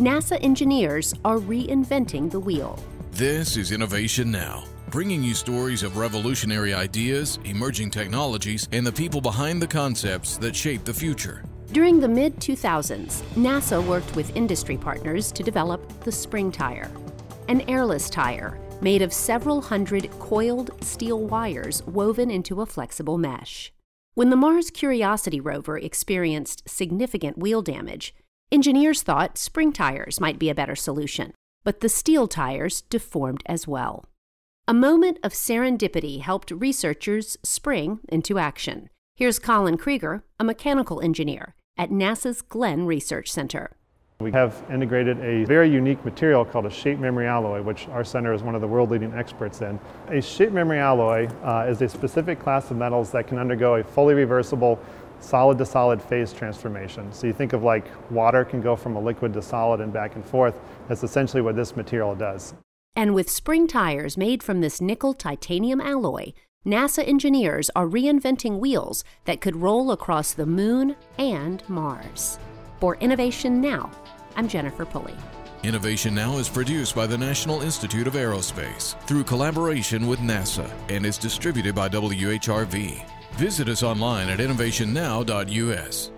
NASA engineers are reinventing the wheel. This is Innovation Now, bringing you stories of revolutionary ideas, emerging technologies, and the people behind the concepts that shape the future. During the mid 2000s, NASA worked with industry partners to develop the spring tire, an airless tire made of several hundred coiled steel wires woven into a flexible mesh. When the Mars Curiosity rover experienced significant wheel damage, engineers thought spring tires might be a better solution, but the steel tires deformed as well. A moment of serendipity helped researchers spring into action. Here's Colin Creager, a mechanical engineer at NASA's Glenn Research Center. We have integrated a very unique material called a shape memory alloy, which our center is one of the world leading experts in. A shape memory alloy uh, is a specific class of metals that can undergo a fully reversible solid to solid phase transformation. So you think of like water can go from a liquid to solid and back and forth. That's essentially what this material does. And with spring tires made from this nickel titanium alloy, NASA engineers are reinventing wheels that could roll across the moon and Mars. For Innovation Now, I'm Jennifer Pulley. Innovation Now is produced by the National Institute of Aerospace through collaboration with NASA and is distributed by WHRV. Visit us online at innovationnow.us.